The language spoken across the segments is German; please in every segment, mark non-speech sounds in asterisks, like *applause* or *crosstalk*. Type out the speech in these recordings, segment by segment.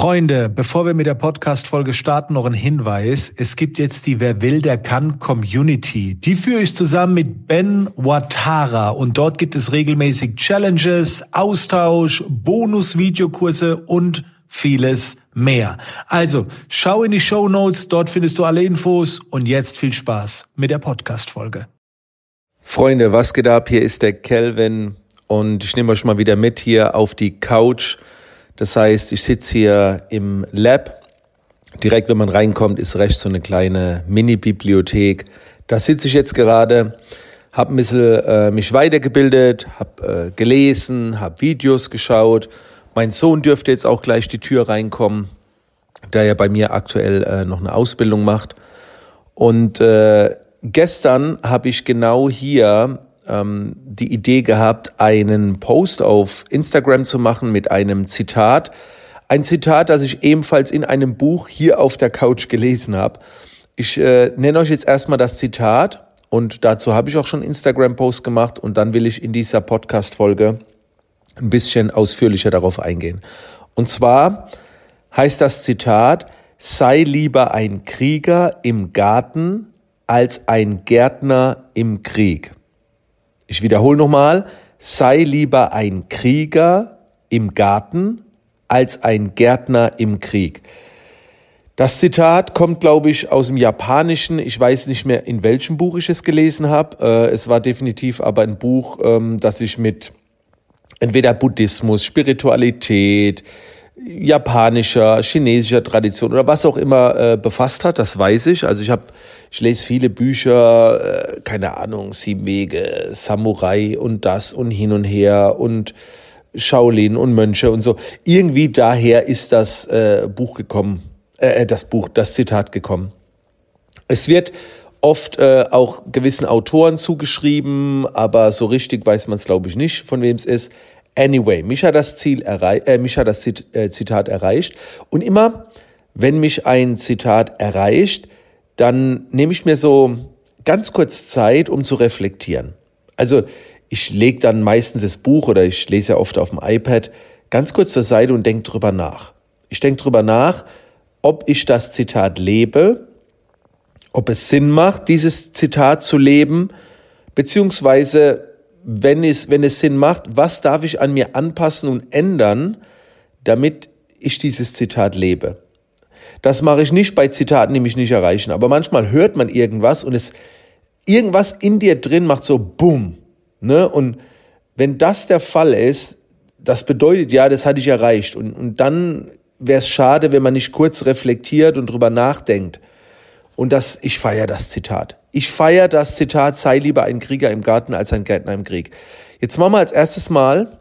Freunde, bevor wir mit der Podcast-Folge starten, noch ein Hinweis. Es gibt jetzt die Wer will, der kann Community. Die führe ich zusammen mit Ben Watara und dort gibt es regelmäßig Challenges, Austausch, Bonus-Videokurse und vieles mehr. Also, schau in die Show Notes, dort findest du alle Infos und jetzt viel Spaß mit der Podcast-Folge. Freunde, was geht ab? Hier ist der Kelvin und ich nehme euch mal wieder mit hier auf die Couch das heißt, ich sitze hier im Lab. Direkt, wenn man reinkommt, ist rechts so eine kleine Mini-Bibliothek. Da sitze ich jetzt gerade, habe ein bisschen äh, mich weitergebildet, habe äh, gelesen, habe Videos geschaut. Mein Sohn dürfte jetzt auch gleich die Tür reinkommen, der ja bei mir aktuell äh, noch eine Ausbildung macht. Und äh, gestern habe ich genau hier ähm, die Idee gehabt, einen Post auf Instagram zu machen mit einem Zitat. Ein Zitat, das ich ebenfalls in einem Buch hier auf der Couch gelesen habe. Ich äh, nenne euch jetzt erstmal das Zitat und dazu habe ich auch schon Instagram-Post gemacht und dann will ich in dieser Podcast-Folge ein bisschen ausführlicher darauf eingehen. Und zwar heißt das Zitat, sei lieber ein Krieger im Garten als ein Gärtner im Krieg. Ich wiederhole nochmal, sei lieber ein Krieger im Garten als ein Gärtner im Krieg. Das Zitat kommt, glaube ich, aus dem Japanischen. Ich weiß nicht mehr, in welchem Buch ich es gelesen habe. Äh, es war definitiv aber ein Buch, ähm, das sich mit entweder Buddhismus, Spiritualität, japanischer, chinesischer Tradition oder was auch immer äh, befasst hat. Das weiß ich. Also ich habe ich lese viele Bücher, äh, keine Ahnung, Sieben Wege, Samurai und das und hin und her und Shaolin und Mönche und so. Irgendwie daher ist das äh, Buch gekommen, äh, das Buch, das Zitat gekommen. Es wird oft äh, auch gewissen Autoren zugeschrieben, aber so richtig weiß man es, glaube ich, nicht, von wem es ist. Anyway, mich hat das Ziel erreicht, äh, mich hat das äh, Zitat erreicht. Und immer, wenn mich ein Zitat erreicht, dann nehme ich mir so ganz kurz Zeit, um zu reflektieren. Also ich lege dann meistens das Buch oder ich lese ja oft auf dem iPad ganz kurz zur Seite und denke drüber nach. Ich denke drüber nach, ob ich das Zitat lebe, ob es Sinn macht, dieses Zitat zu leben, beziehungsweise wenn es, wenn es Sinn macht, was darf ich an mir anpassen und ändern, damit ich dieses Zitat lebe. Das mache ich nicht bei Zitaten, die mich nicht erreichen. Aber manchmal hört man irgendwas und es irgendwas in dir drin macht so Bumm. Ne? Und wenn das der Fall ist, das bedeutet ja, das hatte ich erreicht. Und, und dann wäre es schade, wenn man nicht kurz reflektiert und drüber nachdenkt. Und das, ich feiere das Zitat. Ich feiere das Zitat, sei lieber ein Krieger im Garten als ein Gärtner im Krieg. Jetzt machen wir als erstes Mal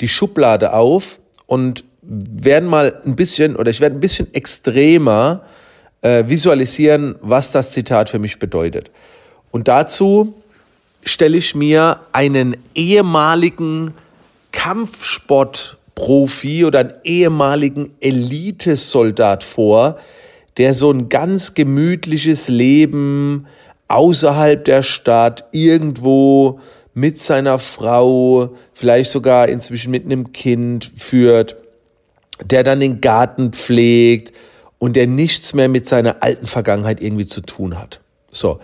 die Schublade auf und werden mal ein bisschen oder ich werde ein bisschen extremer äh, visualisieren, was das Zitat für mich bedeutet. Und dazu stelle ich mir einen ehemaligen Kampfsportprofi oder einen ehemaligen Elitesoldat vor, der so ein ganz gemütliches Leben außerhalb der Stadt irgendwo mit seiner Frau, vielleicht sogar inzwischen mit einem Kind führt der dann den Garten pflegt und der nichts mehr mit seiner alten Vergangenheit irgendwie zu tun hat. So.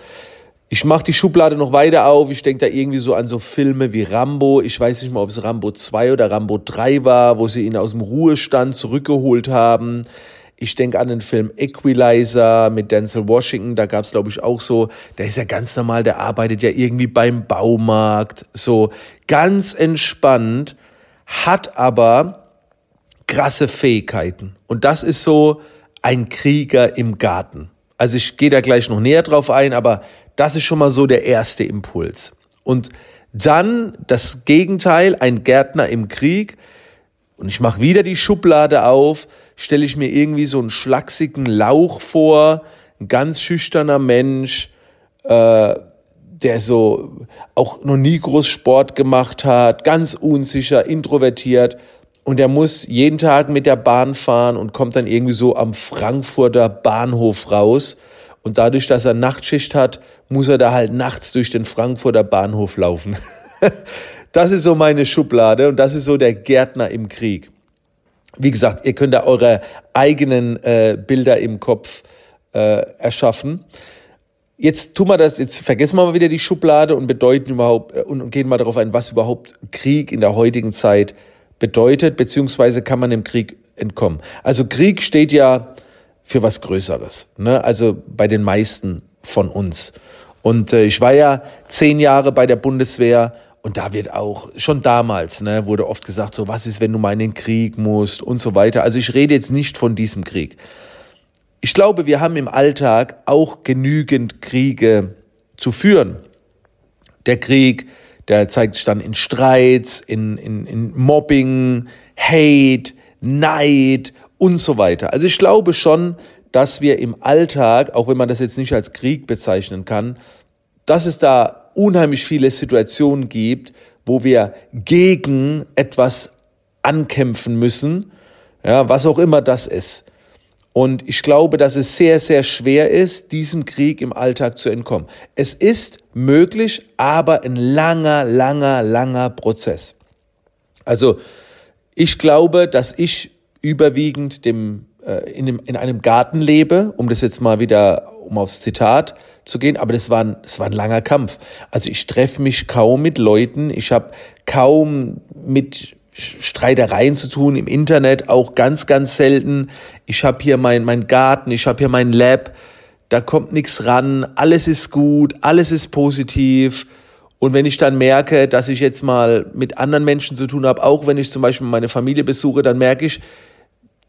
Ich mache die Schublade noch weiter auf. Ich denke da irgendwie so an so Filme wie Rambo. Ich weiß nicht mal, ob es Rambo 2 oder Rambo 3 war, wo sie ihn aus dem Ruhestand zurückgeholt haben. Ich denke an den Film Equalizer mit Denzel Washington. Da gab es, glaube ich, auch so, der ist ja ganz normal, der arbeitet ja irgendwie beim Baumarkt. So ganz entspannt, hat aber krasse Fähigkeiten. Und das ist so ein Krieger im Garten. Also ich gehe da gleich noch näher drauf ein, aber das ist schon mal so der erste Impuls. Und dann das Gegenteil, ein Gärtner im Krieg. Und ich mache wieder die Schublade auf, stelle ich mir irgendwie so einen schlachsigen Lauch vor, ein ganz schüchterner Mensch, äh, der so auch noch nie groß Sport gemacht hat, ganz unsicher, introvertiert und er muss jeden Tag mit der Bahn fahren und kommt dann irgendwie so am Frankfurter Bahnhof raus. Und dadurch, dass er Nachtschicht hat, muss er da halt nachts durch den Frankfurter Bahnhof laufen. *laughs* das ist so meine Schublade und das ist so der Gärtner im Krieg. Wie gesagt, ihr könnt da eure eigenen äh, Bilder im Kopf äh, erschaffen. Jetzt tun wir das, jetzt vergessen wir mal wieder die Schublade und bedeuten überhaupt äh, und gehen mal darauf ein, was überhaupt Krieg in der heutigen Zeit bedeutet, beziehungsweise kann man dem Krieg entkommen. Also Krieg steht ja für was Größeres, ne? also bei den meisten von uns. Und äh, ich war ja zehn Jahre bei der Bundeswehr und da wird auch, schon damals, ne, wurde oft gesagt, so, was ist, wenn du mal in den Krieg musst und so weiter. Also ich rede jetzt nicht von diesem Krieg. Ich glaube, wir haben im Alltag auch genügend Kriege zu führen. Der Krieg, der zeigt sich dann in Streits, in, in, in Mobbing, Hate, Neid und so weiter. Also ich glaube schon, dass wir im Alltag, auch wenn man das jetzt nicht als Krieg bezeichnen kann, dass es da unheimlich viele Situationen gibt, wo wir gegen etwas ankämpfen müssen, ja, was auch immer das ist. Und ich glaube, dass es sehr, sehr schwer ist, diesem Krieg im Alltag zu entkommen. Es ist möglich, aber ein langer, langer, langer Prozess. Also ich glaube, dass ich überwiegend dem, äh, in, dem, in einem Garten lebe, um das jetzt mal wieder, um aufs Zitat zu gehen, aber das war ein, das war ein langer Kampf. Also ich treffe mich kaum mit Leuten, ich habe kaum mit Streitereien zu tun im Internet, auch ganz, ganz selten. Ich habe hier mein, mein Garten, ich habe hier mein Lab, da kommt nichts ran, alles ist gut, alles ist positiv. Und wenn ich dann merke, dass ich jetzt mal mit anderen Menschen zu tun habe, auch wenn ich zum Beispiel meine Familie besuche, dann merke ich,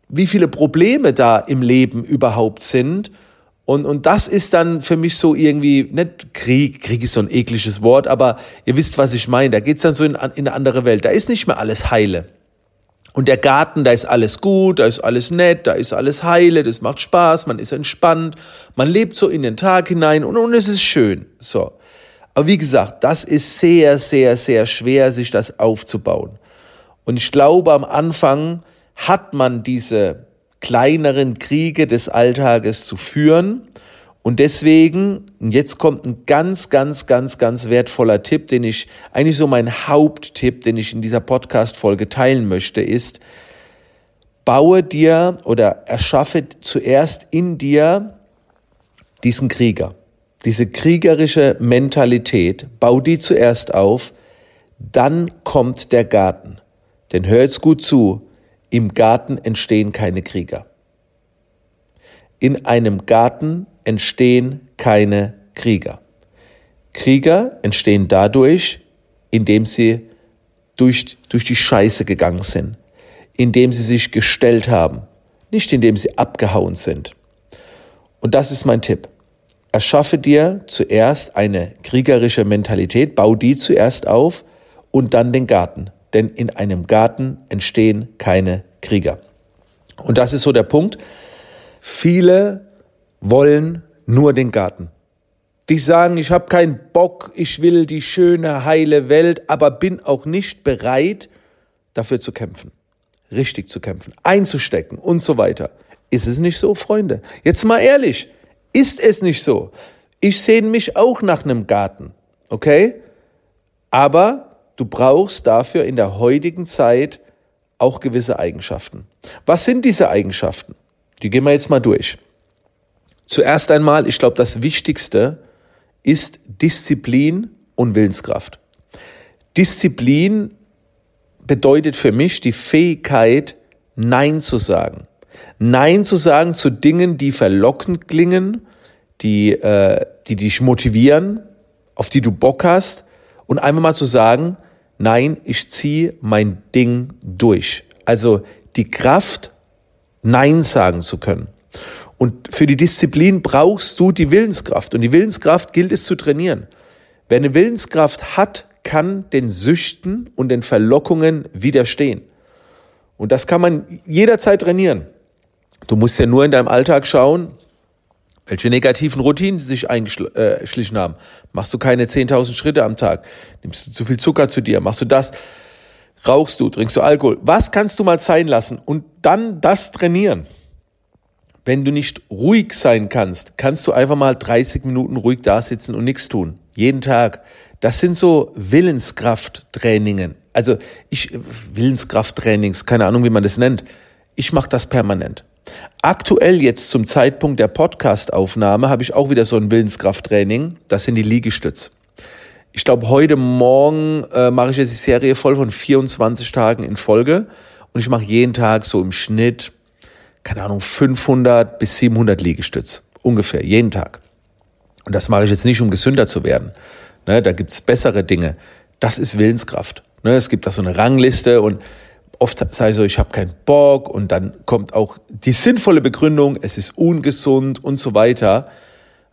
wie viele Probleme da im Leben überhaupt sind und, und das ist dann für mich so irgendwie, nicht Krieg, Krieg ist so ein ekliges Wort, aber ihr wisst, was ich meine. Da geht's dann so in, in eine andere Welt. Da ist nicht mehr alles heile. Und der Garten, da ist alles gut, da ist alles nett, da ist alles heile, das macht Spaß, man ist entspannt, man lebt so in den Tag hinein und, und es ist schön. So. Aber wie gesagt, das ist sehr, sehr, sehr schwer, sich das aufzubauen. Und ich glaube, am Anfang hat man diese kleineren Kriege des Alltages zu führen. Und deswegen, jetzt kommt ein ganz, ganz, ganz, ganz wertvoller Tipp, den ich, eigentlich so mein Haupttipp, den ich in dieser Podcast-Folge teilen möchte, ist, baue dir oder erschaffe zuerst in dir diesen Krieger, diese kriegerische Mentalität, bau die zuerst auf, dann kommt der Garten. Denn hör jetzt gut zu, im Garten entstehen keine Krieger. In einem Garten entstehen keine Krieger. Krieger entstehen dadurch, indem sie durch, durch die Scheiße gegangen sind, indem sie sich gestellt haben, nicht indem sie abgehauen sind. Und das ist mein Tipp. Erschaffe dir zuerst eine kriegerische Mentalität, bau die zuerst auf und dann den Garten denn in einem Garten entstehen keine Krieger. Und das ist so der Punkt. Viele wollen nur den Garten. Die sagen, ich habe keinen Bock, ich will die schöne, heile Welt, aber bin auch nicht bereit, dafür zu kämpfen, richtig zu kämpfen, einzustecken und so weiter. Ist es nicht so, Freunde? Jetzt mal ehrlich, ist es nicht so? Ich sehne mich auch nach einem Garten, okay? Aber Du brauchst dafür in der heutigen Zeit auch gewisse Eigenschaften. Was sind diese Eigenschaften? Die gehen wir jetzt mal durch. Zuerst einmal, ich glaube, das Wichtigste ist Disziplin und Willenskraft. Disziplin bedeutet für mich die Fähigkeit, Nein zu sagen. Nein zu sagen zu Dingen, die verlockend klingen, die, äh, die dich motivieren, auf die du Bock hast und einfach mal zu sagen, Nein, ich ziehe mein Ding durch. Also die Kraft, Nein sagen zu können. Und für die Disziplin brauchst du die Willenskraft. Und die Willenskraft gilt es zu trainieren. Wer eine Willenskraft hat, kann den Süchten und den Verlockungen widerstehen. Und das kann man jederzeit trainieren. Du musst ja nur in deinem Alltag schauen, welche negativen Routinen sich eingeschlichen haben. Machst du keine 10.000 Schritte am Tag? Nimmst du zu viel Zucker zu dir? Machst du das? Rauchst du? Trinkst du Alkohol? Was kannst du mal sein lassen und dann das trainieren? Wenn du nicht ruhig sein kannst, kannst du einfach mal 30 Minuten ruhig da sitzen und nichts tun. Jeden Tag. Das sind so Willenskrafttrainingen. Also ich, Willenskrafttrainings, keine Ahnung, wie man das nennt. Ich mache das permanent. Aktuell jetzt zum Zeitpunkt der Podcastaufnahme habe ich auch wieder so ein Willenskrafttraining. Das sind die Liegestütz. Ich glaube, heute Morgen äh, mache ich jetzt die Serie voll von 24 Tagen in Folge und ich mache jeden Tag so im Schnitt, keine Ahnung, 500 bis 700 Liegestütz. Ungefähr, jeden Tag. Und das mache ich jetzt nicht, um gesünder zu werden. Ne, da gibt's bessere Dinge. Das ist Willenskraft. Ne, es gibt da so eine Rangliste und oft ich so, ich habe keinen Bock und dann kommt auch die sinnvolle Begründung, es ist ungesund und so weiter.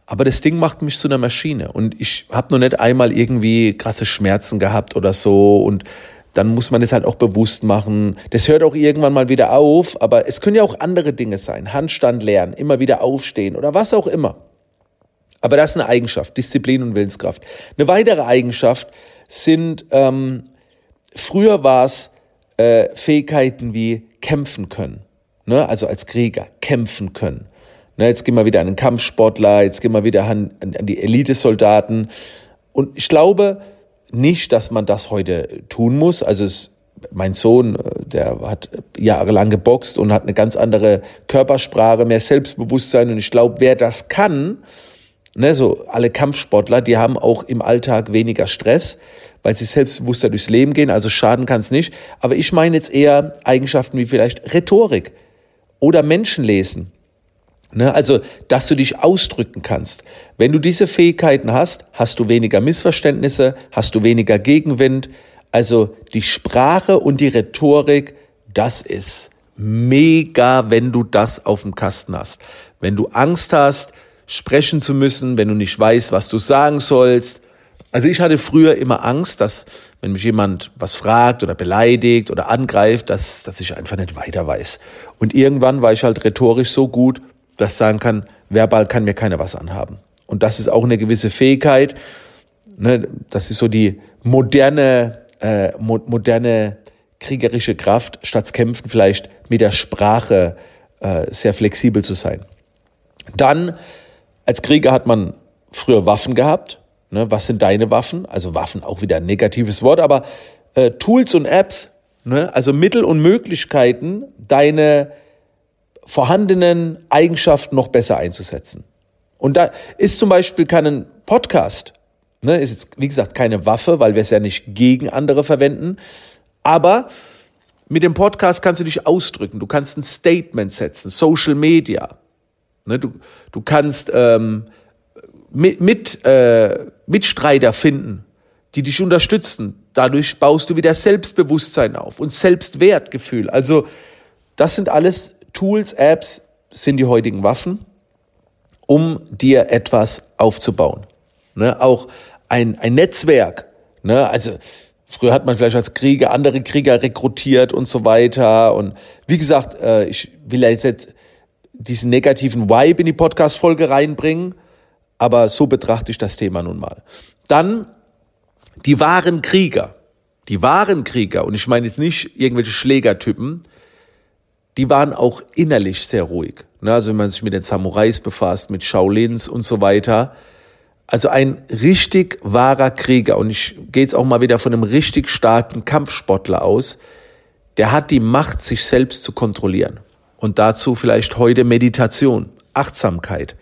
Aber das Ding macht mich zu einer Maschine und ich habe noch nicht einmal irgendwie krasse Schmerzen gehabt oder so und dann muss man es halt auch bewusst machen. Das hört auch irgendwann mal wieder auf, aber es können ja auch andere Dinge sein. Handstand lernen, immer wieder aufstehen oder was auch immer. Aber das ist eine Eigenschaft, Disziplin und Willenskraft. Eine weitere Eigenschaft sind, ähm, früher war es äh, Fähigkeiten wie kämpfen können. Ne? Also als Krieger kämpfen können. Ne? Jetzt gehen wir wieder an den Kampfsportler, jetzt gehen wir wieder an, an die Elitesoldaten. Und ich glaube nicht, dass man das heute tun muss. Also es, mein Sohn, äh, der hat jahrelang geboxt und hat eine ganz andere Körpersprache, mehr Selbstbewusstsein. Und ich glaube, wer das kann, ne, so alle Kampfsportler, die haben auch im Alltag weniger Stress, weil sie selbstbewusster durchs Leben gehen, also schaden kann es nicht. Aber ich meine jetzt eher Eigenschaften wie vielleicht Rhetorik oder Menschenlesen. Ne, also, dass du dich ausdrücken kannst. Wenn du diese Fähigkeiten hast, hast du weniger Missverständnisse, hast du weniger Gegenwind. Also die Sprache und die Rhetorik, das ist mega, wenn du das auf dem Kasten hast. Wenn du Angst hast, sprechen zu müssen, wenn du nicht weißt, was du sagen sollst. Also ich hatte früher immer Angst, dass wenn mich jemand was fragt oder beleidigt oder angreift, dass, dass ich einfach nicht weiter weiß. Und irgendwann war ich halt rhetorisch so gut, dass ich sagen kann, verbal kann mir keiner was anhaben. Und das ist auch eine gewisse Fähigkeit. Ne, das ist so die moderne, äh, mo moderne kriegerische Kraft, statt kämpfen vielleicht mit der Sprache äh, sehr flexibel zu sein. Dann als Krieger hat man früher Waffen gehabt. Ne? Was sind deine Waffen? Also Waffen auch wieder ein negatives Wort, aber äh, Tools und Apps, ne? also Mittel und Möglichkeiten, deine vorhandenen Eigenschaften noch besser einzusetzen. Und da ist zum Beispiel kein Podcast, ne? ist jetzt wie gesagt keine Waffe, weil wir es ja nicht gegen andere verwenden, aber mit dem Podcast kannst du dich ausdrücken, du kannst ein Statement setzen, Social Media, Ne, du, du kannst ähm, mit, mit, äh, Mitstreiter finden, die dich unterstützen. Dadurch baust du wieder Selbstbewusstsein auf und Selbstwertgefühl. Also das sind alles Tools, Apps, sind die heutigen Waffen, um dir etwas aufzubauen. Ne, auch ein, ein Netzwerk. Ne, also früher hat man vielleicht als Krieger andere Krieger rekrutiert und so weiter. Und wie gesagt, äh, ich will ja jetzt diesen negativen Vibe in die Podcast-Folge reinbringen, aber so betrachte ich das Thema nun mal. Dann die wahren Krieger. Die wahren Krieger, und ich meine jetzt nicht irgendwelche Schlägertypen, die waren auch innerlich sehr ruhig. Ne, also wenn man sich mit den Samurais befasst, mit Shaolins und so weiter. Also ein richtig wahrer Krieger, und ich gehe jetzt auch mal wieder von einem richtig starken Kampfsportler aus, der hat die Macht, sich selbst zu kontrollieren. Und dazu vielleicht heute Meditation, Achtsamkeit.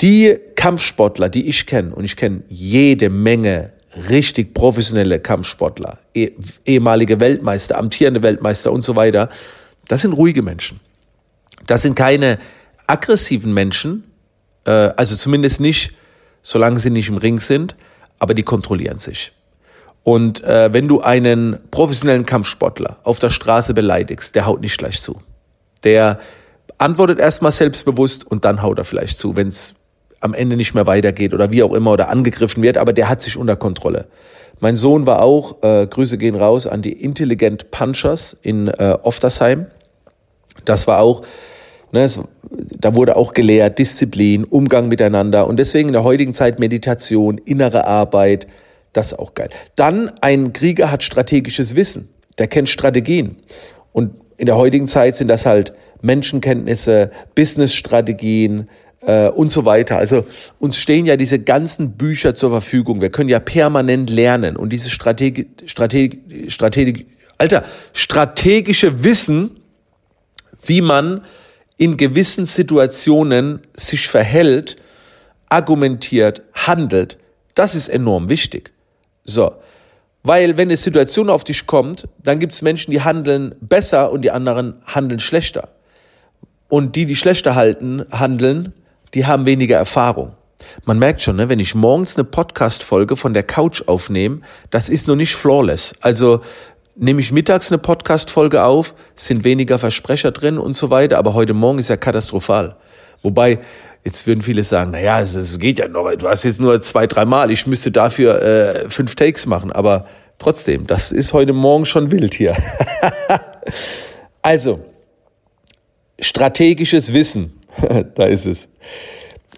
Die Kampfsportler, die ich kenne, und ich kenne jede Menge richtig professionelle Kampfsportler, eh, ehemalige Weltmeister, amtierende Weltmeister und so weiter, das sind ruhige Menschen. Das sind keine aggressiven Menschen, äh, also zumindest nicht, solange sie nicht im Ring sind, aber die kontrollieren sich. Und äh, wenn du einen professionellen Kampfsportler auf der Straße beleidigst, der haut nicht gleich zu. Der antwortet erstmal selbstbewusst und dann haut er vielleicht zu, wenn es am Ende nicht mehr weitergeht oder wie auch immer oder angegriffen wird, aber der hat sich unter Kontrolle. Mein Sohn war auch, äh, Grüße gehen raus an die Intelligent Punchers in äh, Oftersheim. Das war auch, ne, es, da wurde auch gelehrt, Disziplin, Umgang miteinander und deswegen in der heutigen Zeit Meditation, innere Arbeit, das ist auch geil. Dann ein Krieger hat strategisches Wissen, der kennt Strategien und in der heutigen Zeit sind das halt Menschenkenntnisse, Businessstrategien äh, und so weiter. Also uns stehen ja diese ganzen Bücher zur Verfügung. Wir können ja permanent lernen und dieses Strategie, Strategie, Strategie, Alter, strategische Wissen wie man in gewissen Situationen sich verhält, argumentiert, handelt, das ist enorm wichtig. So. Weil wenn eine Situation auf dich kommt, dann gibt es Menschen, die handeln besser und die anderen handeln schlechter. Und die, die schlechter halten, handeln, die haben weniger Erfahrung. Man merkt schon, ne, wenn ich morgens eine Podcast-Folge von der Couch aufnehme, das ist noch nicht flawless. Also nehme ich mittags eine Podcast-Folge auf, sind weniger Versprecher drin und so weiter, aber heute Morgen ist ja katastrophal. Wobei, jetzt würden viele sagen, naja, es, es geht ja noch, du hast jetzt nur zwei, dreimal, ich müsste dafür äh, fünf Takes machen, aber trotzdem, das ist heute Morgen schon wild hier. *laughs* also, strategisches Wissen, *laughs* da ist es.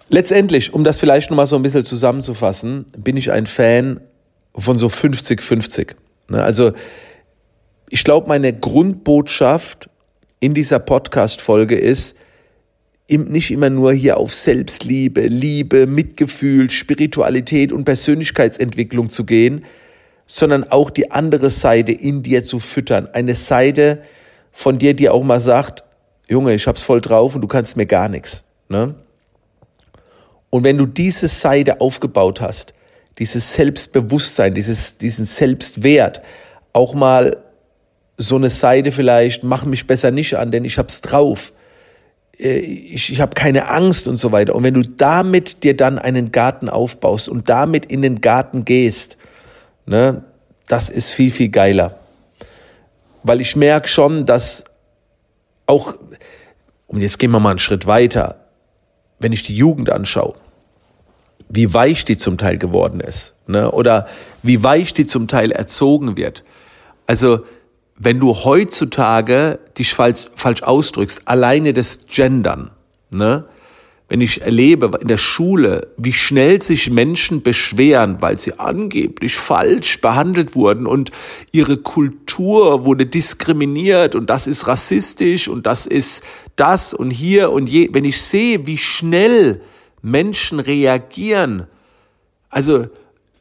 Letztendlich, um das vielleicht nochmal so ein bisschen zusammenzufassen, bin ich ein Fan von so 50-50. Ne, also ich glaube, meine Grundbotschaft in dieser Podcast-Folge ist, nicht immer nur hier auf Selbstliebe, Liebe, Mitgefühl, Spiritualität und Persönlichkeitsentwicklung zu gehen, sondern auch die andere Seite in dir zu füttern. Eine Seite von dir, die auch mal sagt, Junge, ich hab's voll drauf und du kannst mir gar nichts. Ne? Und wenn du diese Seite aufgebaut hast, dieses Selbstbewusstsein, dieses, diesen Selbstwert, auch mal so eine Seite vielleicht, mach mich besser nicht an, denn ich hab's drauf. Äh, ich, ich habe keine Angst und so weiter. Und wenn du damit dir dann einen Garten aufbaust und damit in den Garten gehst, ne, das ist viel, viel geiler. Weil ich merke schon, dass auch, und jetzt gehen wir mal einen Schritt weiter, wenn ich die Jugend anschaue, wie weich die zum Teil geworden ist, ne, oder wie weich die zum Teil erzogen wird. Also wenn du heutzutage dich falsch, falsch ausdrückst, alleine das Gendern, ne? Wenn ich erlebe in der Schule, wie schnell sich Menschen beschweren, weil sie angeblich falsch behandelt wurden und ihre Kultur wurde diskriminiert und das ist rassistisch und das ist das und hier und je. Wenn ich sehe, wie schnell Menschen reagieren, also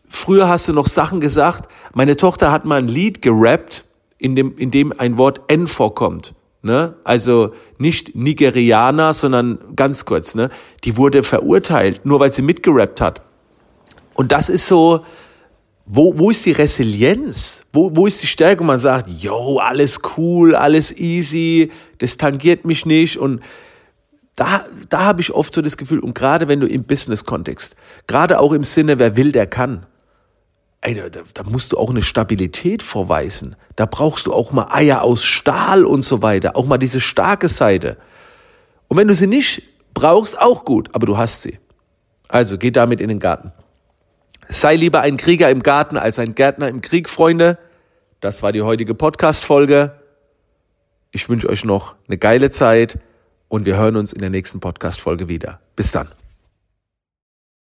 früher hast du noch Sachen gesagt, meine Tochter hat mal ein Lied gerappt, in dem, in dem ein Wort N vorkommt. Ne? Also nicht Nigerianer, sondern ganz kurz, ne? Die wurde verurteilt, nur weil sie mitgerappt hat. Und das ist so, wo, wo ist die Resilienz? Wo, wo ist die Stärke? Man sagt, yo, alles cool, alles easy, das tangiert mich nicht. Und da, da habe ich oft so das Gefühl, und gerade wenn du im Business-Kontext, gerade auch im Sinne, wer will, der kann, ey, da, da musst du auch eine Stabilität vorweisen. Da brauchst du auch mal Eier aus Stahl und so weiter. Auch mal diese starke Seite. Und wenn du sie nicht brauchst, auch gut, aber du hast sie. Also geh damit in den Garten. Sei lieber ein Krieger im Garten als ein Gärtner im Krieg, Freunde. Das war die heutige Podcast-Folge. Ich wünsche euch noch eine geile Zeit und wir hören uns in der nächsten Podcast-Folge wieder. Bis dann.